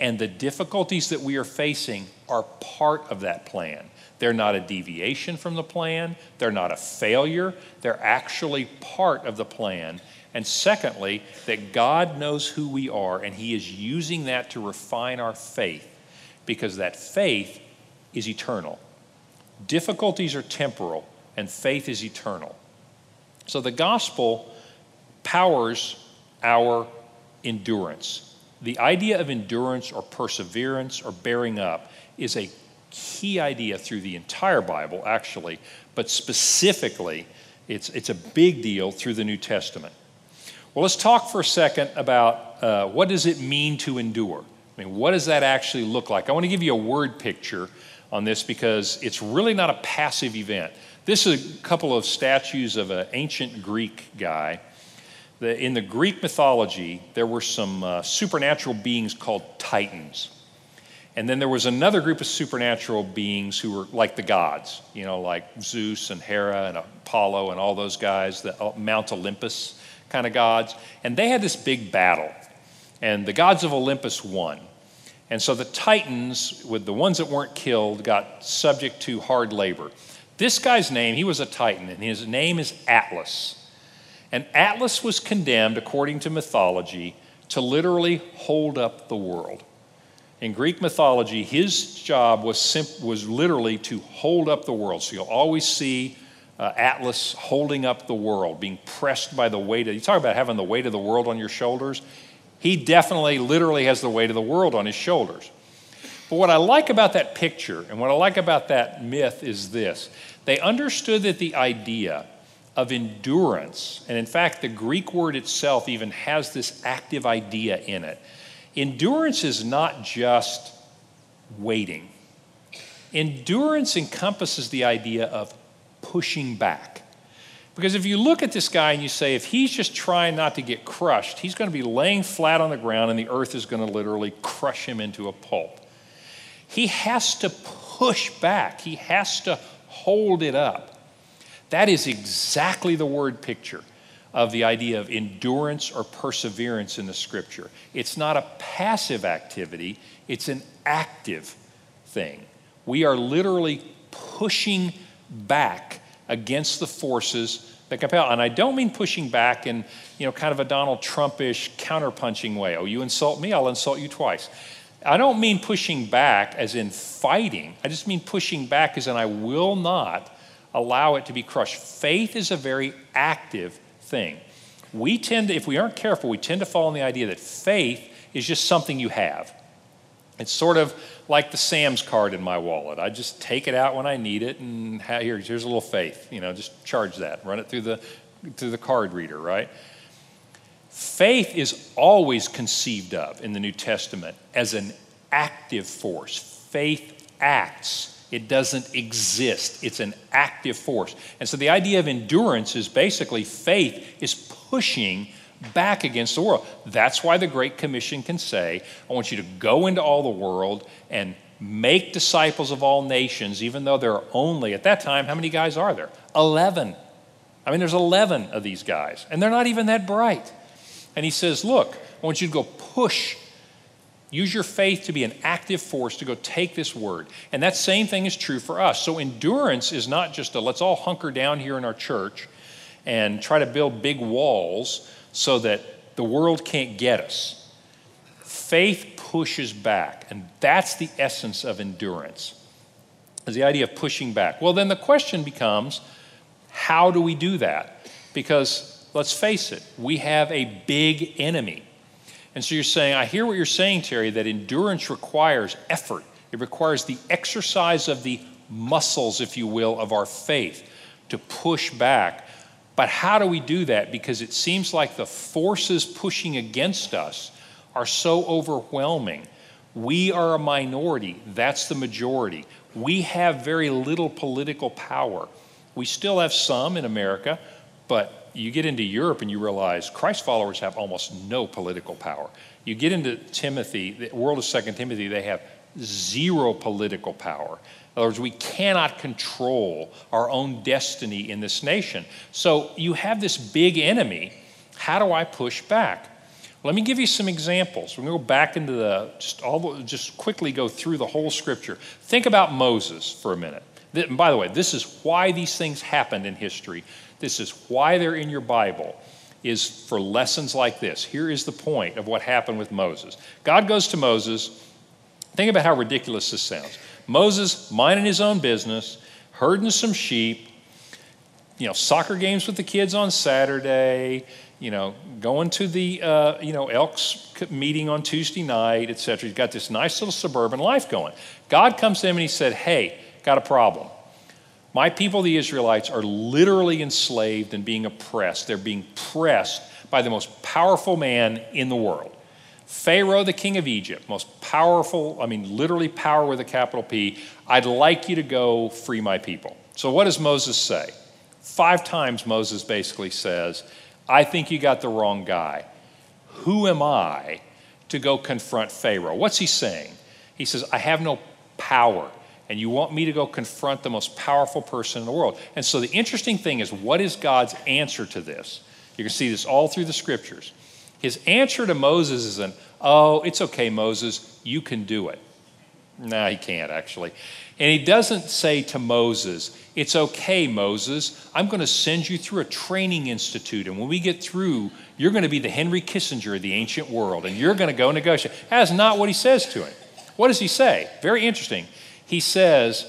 and the difficulties that we are facing are part of that plan. They're not a deviation from the plan, they're not a failure, they're actually part of the plan. And secondly, that God knows who we are and He is using that to refine our faith because that faith is eternal. Difficulties are temporal, and faith is eternal. So the gospel powers our endurance. The idea of endurance or perseverance or bearing up is a key idea through the entire Bible, actually, but specifically, it's, it's a big deal through the New Testament. Well, let's talk for a second about uh, what does it mean to endure? I mean, what does that actually look like? I want to give you a word picture on this because it's really not a passive event. This is a couple of statues of an ancient Greek guy. The, in the Greek mythology, there were some uh, supernatural beings called Titans. And then there was another group of supernatural beings who were like the gods, you know, like Zeus and Hera and Apollo and all those guys, the uh, Mount Olympus kind of gods. And they had this big battle. And the gods of Olympus won. And so the Titans, with the ones that weren't killed, got subject to hard labor. This guy's name, he was a Titan, and his name is Atlas. And Atlas was condemned, according to mythology, to literally hold up the world. In Greek mythology, his job was, simp- was literally to hold up the world. So you'll always see uh, Atlas holding up the world, being pressed by the weight of, you talk about having the weight of the world on your shoulders. He definitely, literally has the weight of the world on his shoulders. But what I like about that picture and what I like about that myth is this they understood that the idea of endurance, and in fact, the Greek word itself even has this active idea in it Endurance is not just waiting, endurance encompasses the idea of pushing back. Because if you look at this guy and you say, if he's just trying not to get crushed, he's going to be laying flat on the ground and the earth is going to literally crush him into a pulp. He has to push back, he has to hold it up. That is exactly the word picture of the idea of endurance or perseverance in the scripture. It's not a passive activity, it's an active thing. We are literally pushing back against the forces that compel. And I don't mean pushing back in, you know, kind of a Donald Trumpish counterpunching way. Oh, you insult me, I'll insult you twice. I don't mean pushing back as in fighting. I just mean pushing back as in I will not allow it to be crushed. Faith is a very active thing. We tend to, if we aren't careful, we tend to fall in the idea that faith is just something you have. It's sort of like the Sam's card in my wallet. I just take it out when I need it, and here, here's a little faith. You know, just charge that, run it through the through the card reader, right? Faith is always conceived of in the New Testament as an active force. Faith acts. It doesn't exist. It's an active force. And so the idea of endurance is basically faith is pushing back against the world. That's why the Great Commission can say, I want you to go into all the world and make disciples of all nations, even though there are only, at that time, how many guys are there? 11. I mean, there's 11 of these guys, and they're not even that bright. And he says, Look, I want you to go push Use your faith to be an active force to go take this word. And that same thing is true for us. So endurance is not just a let's all hunker down here in our church and try to build big walls so that the world can't get us. Faith pushes back, and that's the essence of endurance. Is the idea of pushing back. Well, then the question becomes how do we do that? Because let's face it, we have a big enemy. And so you're saying, I hear what you're saying, Terry, that endurance requires effort. It requires the exercise of the muscles, if you will, of our faith to push back. But how do we do that? Because it seems like the forces pushing against us are so overwhelming. We are a minority, that's the majority. We have very little political power. We still have some in America, but you get into Europe and you realize Christ followers have almost no political power. You get into Timothy, the world of Second Timothy, they have zero political power. In other words, we cannot control our own destiny in this nation. So you have this big enemy. How do I push back? Let me give you some examples. We're going to go back into the just all just quickly go through the whole scripture. Think about Moses for a minute. And by the way, this is why these things happened in history this is why they're in your Bible, is for lessons like this. Here is the point of what happened with Moses. God goes to Moses. Think about how ridiculous this sounds. Moses minding his own business, herding some sheep, you know, soccer games with the kids on Saturday, you know, going to the, uh, you know, Elks meeting on Tuesday night, etc. He's got this nice little suburban life going. God comes to him and he said, hey, got a problem. My people, the Israelites, are literally enslaved and being oppressed. They're being pressed by the most powerful man in the world. Pharaoh, the king of Egypt, most powerful, I mean, literally power with a capital P. I'd like you to go free my people. So, what does Moses say? Five times Moses basically says, I think you got the wrong guy. Who am I to go confront Pharaoh? What's he saying? He says, I have no power, and you want me to go confront the most powerful person in the world. And so the interesting thing is, what is God's answer to this? You can see this all through the scriptures. His answer to Moses is an, oh, it's okay, Moses, you can do it. No, he can't actually. And he doesn't say to Moses, It's okay, Moses. I'm going to send you through a training institute. And when we get through, you're going to be the Henry Kissinger of the ancient world. And you're going to go negotiate. That's not what he says to him. What does he say? Very interesting. He says,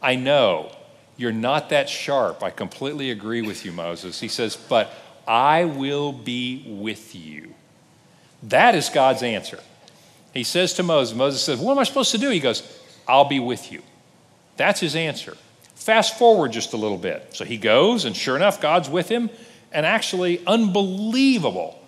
I know you're not that sharp. I completely agree with you, Moses. He says, But I will be with you. That is God's answer. He says to Moses, Moses says, What am I supposed to do? He goes, I'll be with you. That's his answer. Fast forward just a little bit. So he goes, and sure enough, God's with him. And actually, unbelievable.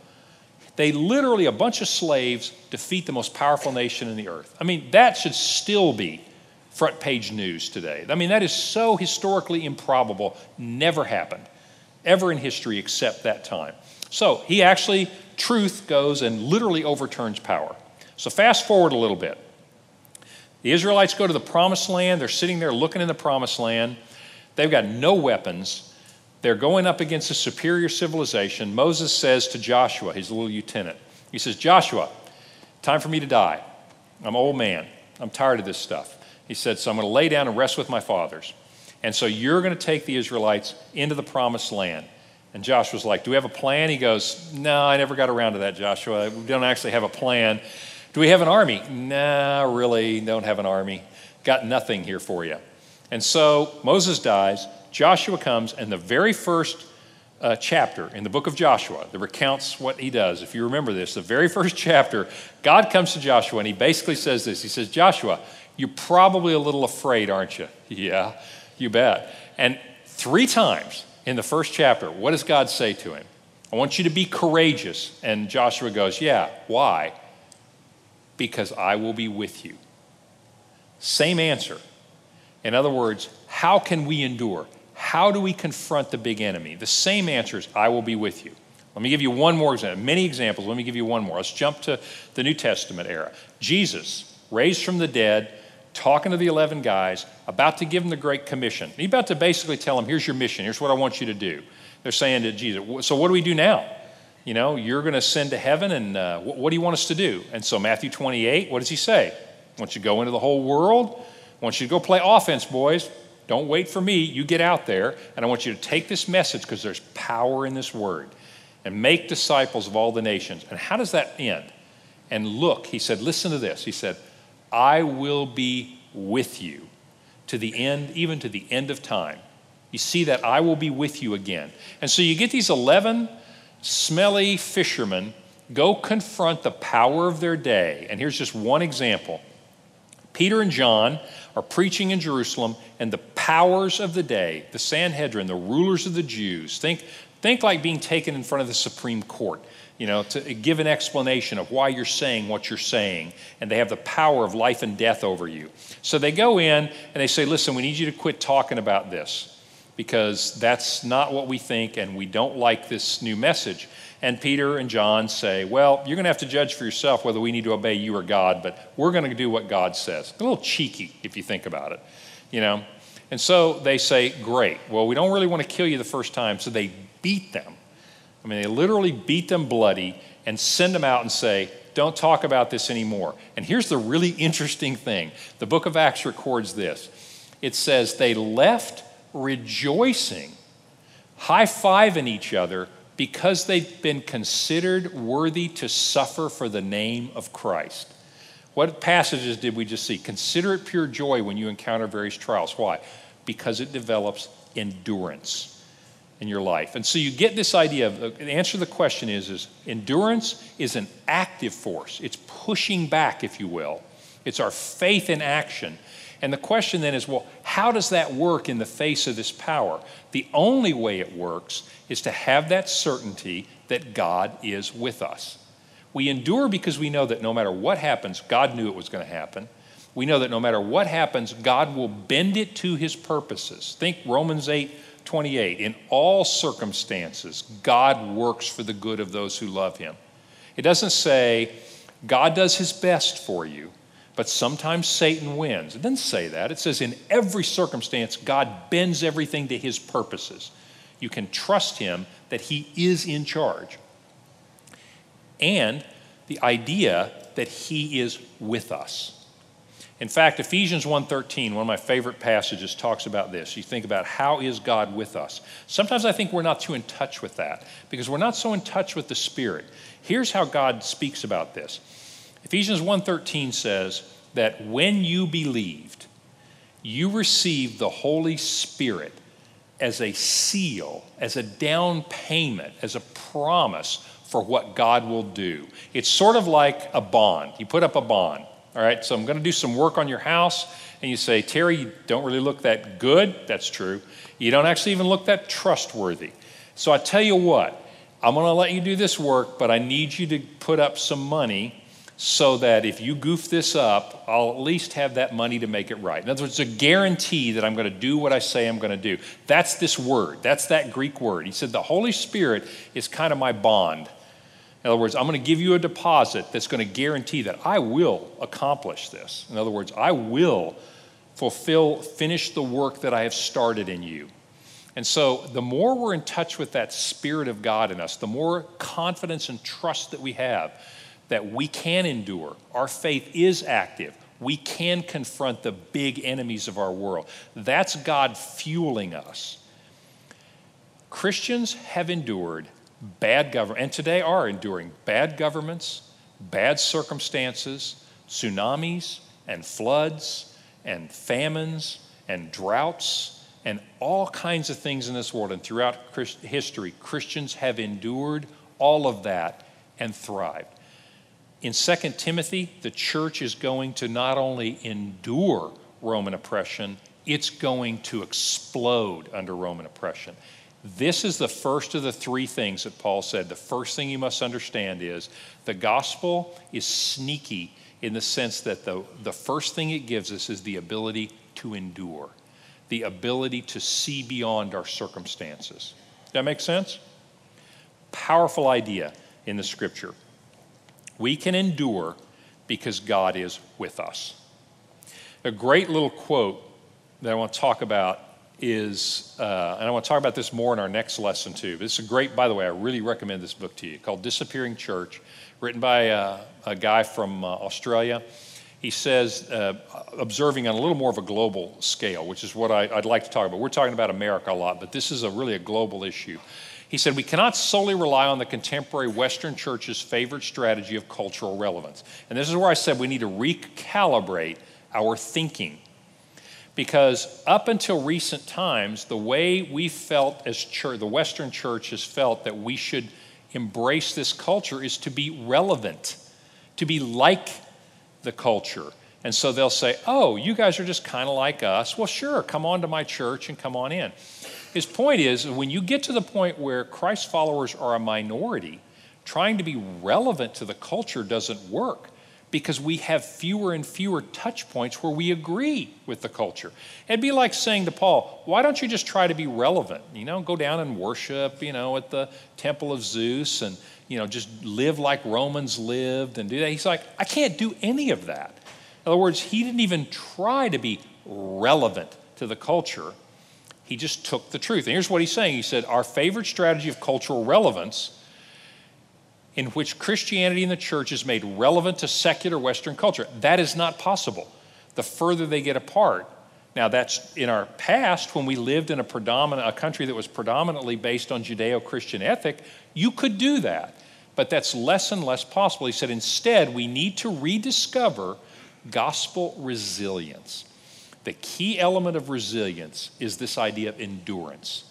They literally, a bunch of slaves, defeat the most powerful nation in the earth. I mean, that should still be front page news today. I mean, that is so historically improbable, never happened, ever in history except that time. So he actually, truth goes and literally overturns power. So fast forward a little bit. The Israelites go to the promised land. They're sitting there looking in the promised land. They've got no weapons. They're going up against a superior civilization. Moses says to Joshua, his little lieutenant, he says, Joshua, time for me to die. I'm an old man. I'm tired of this stuff. He said, So I'm going to lay down and rest with my fathers. And so you're going to take the Israelites into the promised land. And Joshua's like, Do we have a plan? He goes, No, I never got around to that, Joshua. We don't actually have a plan. Do we have an army? Nah, really, don't have an army. Got nothing here for you. And so Moses dies, Joshua comes, and the very first uh, chapter in the book of Joshua that recounts what he does, if you remember this, the very first chapter, God comes to Joshua and he basically says this He says, Joshua, you're probably a little afraid, aren't you? Yeah, you bet. And three times in the first chapter, what does God say to him? I want you to be courageous. And Joshua goes, Yeah, why? because I will be with you. Same answer. In other words, how can we endure? How do we confront the big enemy? The same answer is, I will be with you. Let me give you one more example. Many examples. Let me give you one more. Let's jump to the New Testament era. Jesus, raised from the dead, talking to the 11 guys, about to give them the Great Commission. He's about to basically tell them, here's your mission, here's what I want you to do. They're saying to Jesus, so what do we do now? you know, you're going to send to heaven, and uh, what, do you want us to do? And so, Matthew 28, what does he say? Want you to go into the whole world. Want you to go play offense, boys. Don't wait for me. You get out there, and I want you to take this message because there's power in this word and make disciples of all the nations. And how does that end? And look, he said, listen to this. He said, I will be with you to the end, even to the end of time. You see that I will be with you again. And so you get these 11 smelly fishermen go confront the power of their day. And here's just one example Peter and John are preaching in Jerusalem, and the powers of the day, the Sanhedrin, the rulers of the Jews, think, think like being taken in front of the Supreme Court, you know, to give an explanation of why you're saying what you're saying, and they have the power of life and death over you. So they go in and they say, Listen, we need you to quit talking about this because that's not what we think and we don't like this new message. And Peter and John say, Well, you're going to have to judge for yourself whether we need to obey you or God, but we're going to do what God says. A little cheeky if you think about it, you know? And so they say, Great. Well, we don't really want to kill you the first time, so they beat them. I mean, they literally beat them bloody and send them out and say, Don't talk about this anymore. And here's the really interesting thing the book of Acts records this it says, They left rejoicing, high fiving each other because they've been considered worthy to suffer for the name of Christ. What passages did we just see? Consider it pure joy when you encounter various trials. Why? Because it develops endurance in your life. And so you get this idea of the answer to the question is, is endurance is an active force. It's pushing back, if you will. It's our faith in action. And the question then is, well, how does that work in the face of this power? The only way it works is to have that certainty that God is with us. We endure because we know that no matter what happens, God knew it was going to happen. We know that no matter what happens, God will bend it to his purposes. Think Romans 8 28. In all circumstances, God works for the good of those who love him. It doesn't say God does his best for you, but sometimes Satan wins. It doesn't say that. It says in every circumstance, God bends everything to his purposes. You can trust him that he is in charge. And the idea that he is with us. In fact, Ephesians 1:13, one of my favorite passages talks about this. You think about how is God with us? Sometimes I think we're not too in touch with that because we're not so in touch with the Spirit. Here's how God speaks about this. Ephesians 1:13 says that when you believed, you received the Holy Spirit as a seal, as a down payment, as a promise for what God will do. It's sort of like a bond. You put up a bond. All right, so I'm going to do some work on your house. And you say, Terry, you don't really look that good. That's true. You don't actually even look that trustworthy. So I tell you what, I'm going to let you do this work, but I need you to put up some money so that if you goof this up, I'll at least have that money to make it right. In other words, it's a guarantee that I'm going to do what I say I'm going to do. That's this word. That's that Greek word. He said the Holy Spirit is kind of my bond. In other words, I'm going to give you a deposit that's going to guarantee that I will accomplish this. In other words, I will fulfill, finish the work that I have started in you. And so, the more we're in touch with that Spirit of God in us, the more confidence and trust that we have that we can endure. Our faith is active. We can confront the big enemies of our world. That's God fueling us. Christians have endured bad government, and today are enduring bad governments, bad circumstances, tsunamis and floods and famines and droughts and all kinds of things in this world. And throughout history, Christians have endured all of that and thrived. In 2 Timothy, the church is going to not only endure Roman oppression, it's going to explode under Roman oppression. This is the first of the three things that Paul said. The first thing you must understand is the gospel is sneaky in the sense that the, the first thing it gives us is the ability to endure, the ability to see beyond our circumstances. Does that make sense? Powerful idea in the scripture. We can endure because God is with us. A great little quote that I want to talk about is, uh, and I want to talk about this more in our next lesson too. It's a great, by the way, I really recommend this book to you called Disappearing Church, written by uh, a guy from uh, Australia. He says, uh, observing on a little more of a global scale, which is what I, would like to talk about. We're talking about America a lot, but this is a really a global issue. He said, We cannot solely rely on the contemporary Western church's favorite strategy of cultural relevance. And this is where I said we need to recalibrate our thinking because up until recent times, the way we felt as church, the Western church has felt that we should embrace this culture is to be relevant, to be like the culture. And so they'll say, Oh, you guys are just kind of like us. Well, sure, come on to my church and come on in. His point is when you get to the point where Christ followers are a minority, trying to be relevant to the culture doesn't work because we have fewer and fewer touch points where we agree with the culture. It'd be like saying to Paul, why don't you just try to be relevant? You know, go down and worship, you know, at the temple of Zeus and, you know, just live like Romans lived and do that. He's like, I can't do any of that. In other words, he didn't even try to be relevant to the culture. He just took the truth. And here's what he's saying He said, Our favorite strategy of cultural relevance in which Christianity and the church is made relevant to secular Western culture. That is not possible. The further they get apart, Now, that's in our past when we lived in a predominant a country that was predominantly based on Judeo-Christian ethic, you could do that. But that's less and less possible. He said instead, we need to rediscover gospel resilience. The key element of resilience is this idea of endurance.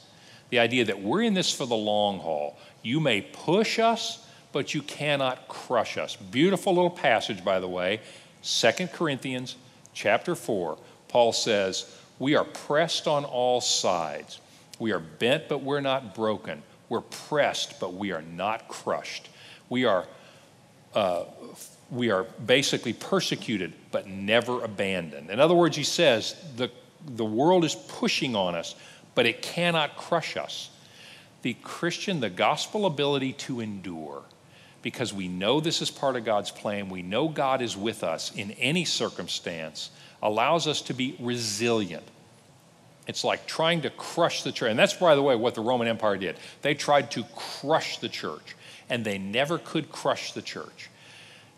The idea that we're in this for the long haul. You may push us, but you cannot crush us. Beautiful little passage, by the way. Second Corinthians chapter 4 Paul says, We are pressed on all sides. We are bent, but we're not broken. We're pressed, but we are not crushed. We are, uh, we are basically persecuted, but never abandoned. In other words, he says, the, the world is pushing on us, but it cannot crush us. The Christian, the gospel ability to endure, because we know this is part of God's plan, we know God is with us in any circumstance allows us to be resilient. It's like trying to crush the church. And that's, by the way, what the Roman Empire did. They tried to crush the church, and they never could crush the church.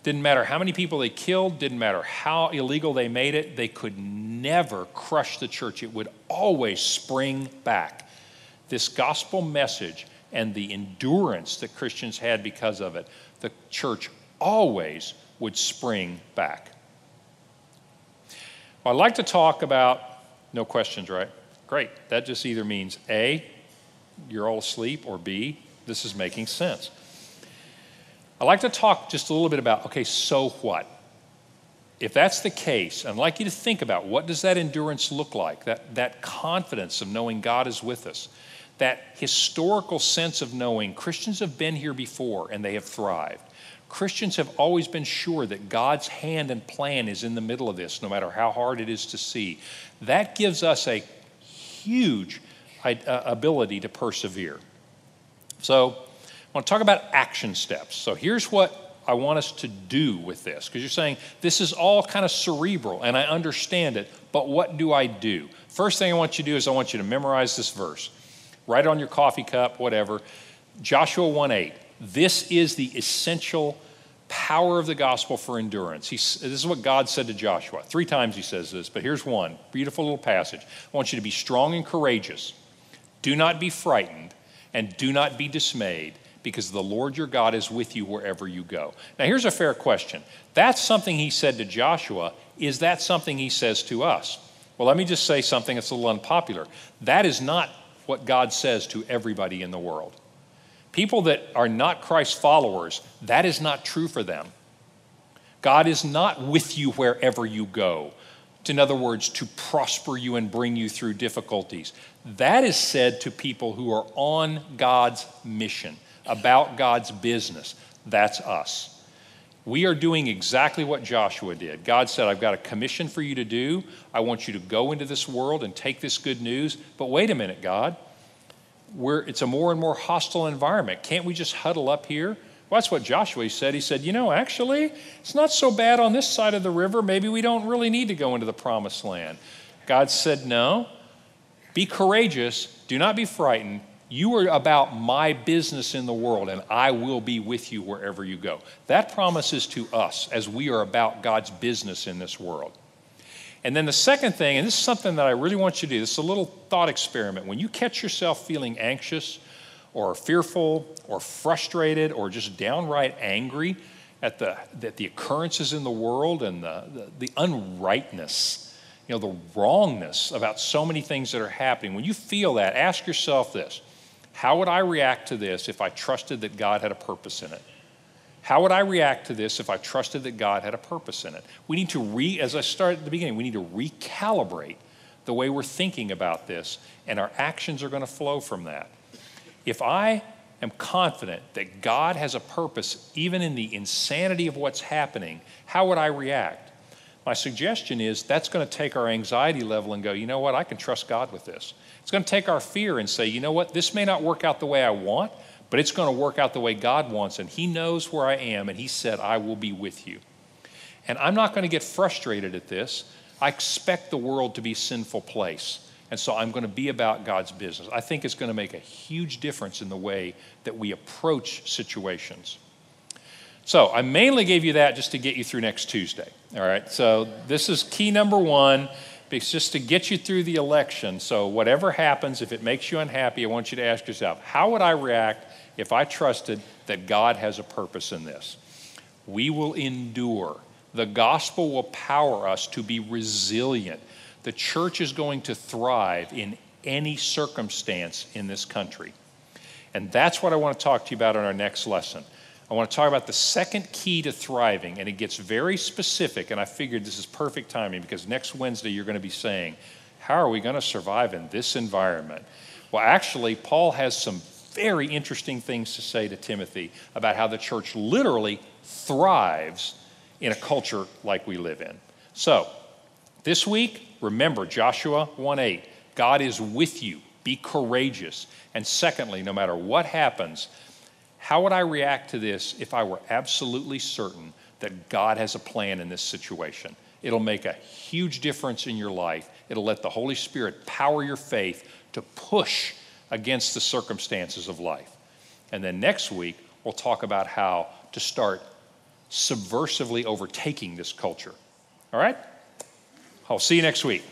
Didn't matter how many people they killed, didn't matter how illegal they made it, they could never crush the church. It would always spring back. This gospel message and the endurance that Christians had because of it, the church always would spring back. I'd like to talk about, no questions, right? Great. That just either means A, you're all asleep, or B, this is making sense. I'd like to talk just a little bit about, okay, so what? If that's the case, I'd like you to think about what does that endurance look like, that, that confidence of knowing God is with us, that historical sense of knowing Christians have been here before and they have thrived. Christians have always been sure that God's hand and plan is in the middle of this, no matter how hard it is to see. That gives us a huge uh, ability to persevere. So, I want to talk about action steps. So, here's what I want us to do with this, because you're saying this is all kind of cerebral, and I understand it, but what do I do? First thing I want you to do is I want you to memorize this verse. Write it on your coffee cup, whatever. Joshua 1 8. This is the essential power of the gospel for endurance. He, this is what God said to Joshua. Three times he says this, but here's one beautiful little passage. I want you to be strong and courageous. Do not be frightened, and do not be dismayed, because the Lord your God is with you wherever you go. Now, here's a fair question. That's something he said to Joshua. Is that something he says to us? Well, let me just say something that's a little unpopular. That is not what God says to everybody in the world. People that are not Christ's followers, that is not true for them. God is not with you wherever you go. In other words, to prosper you and bring you through difficulties. That is said to people who are on God's mission, about God's business. That's us. We are doing exactly what Joshua did. God said, I've got a commission for you to do. I want you to go into this world and take this good news. But wait a minute, God we're, it's a more and more hostile environment. Can't we just huddle up here? Well, that's what Joshua said. He said, You know, actually, it's not so bad on this side of the river. Maybe we don't really need to go into the promised land. God said, No. Be courageous. Do not be frightened. You are about my business in the world, and I will be with you wherever you go. That promise is to us as we are about God's business in this world. And then the second thing, and this is something that I really want you to do, this is a little thought experiment. When you catch yourself feeling anxious or fearful or frustrated or just downright angry at the, at the occurrences in the world and the, the, the unrightness, you know, the wrongness about so many things that are happening, when you feel that, ask yourself this How would I react to this if I trusted that God had a purpose in it? How would I react to this if I trusted that God had a purpose in it? We need to re, as I started at the beginning, we need to recalibrate the way we're thinking about this, and our actions are going to flow from that. If I am confident that God has a purpose, even in the insanity of what's happening, how would I react? My suggestion is that's going to take our anxiety level and go, you know what, I can trust God with this. It's going to take our fear and say, you know what, this may not work out the way I want, but it's going to work out the way God wants. And He knows where I am, and He said, I will be with you. And I'm not going to get frustrated at this. I expect the world to be a sinful place. And so I'm going to be about God's business. I think it's going to make a huge difference in the way that we approach situations. So I mainly gave you that just to get you through next Tuesday. All right. So this is key number one it's just to get you through the election. So, whatever happens, if it makes you unhappy, I want you to ask yourself how would I react if I trusted that God has a purpose in this? We will endure. The gospel will power us to be resilient. The church is going to thrive in any circumstance in this country. And that's what I want to talk to you about in our next lesson. I want to talk about the second key to thriving, and it gets very specific. And I figured this is perfect timing because next Wednesday you're going to be saying, How are we going to survive in this environment? Well, actually, Paul has some very interesting things to say to Timothy about how the church literally thrives in a culture like we live in. So, this week, remember Joshua 1 8. God is with you. Be courageous. And secondly, no matter what happens, how would I react to this if I were absolutely certain that God has a plan in this situation? It'll make a huge difference in your life. It'll let the Holy Spirit power your faith to push against the circumstances of life. And then next week, we'll talk about how to start subversively overtaking this culture. All right? I'll see you next week.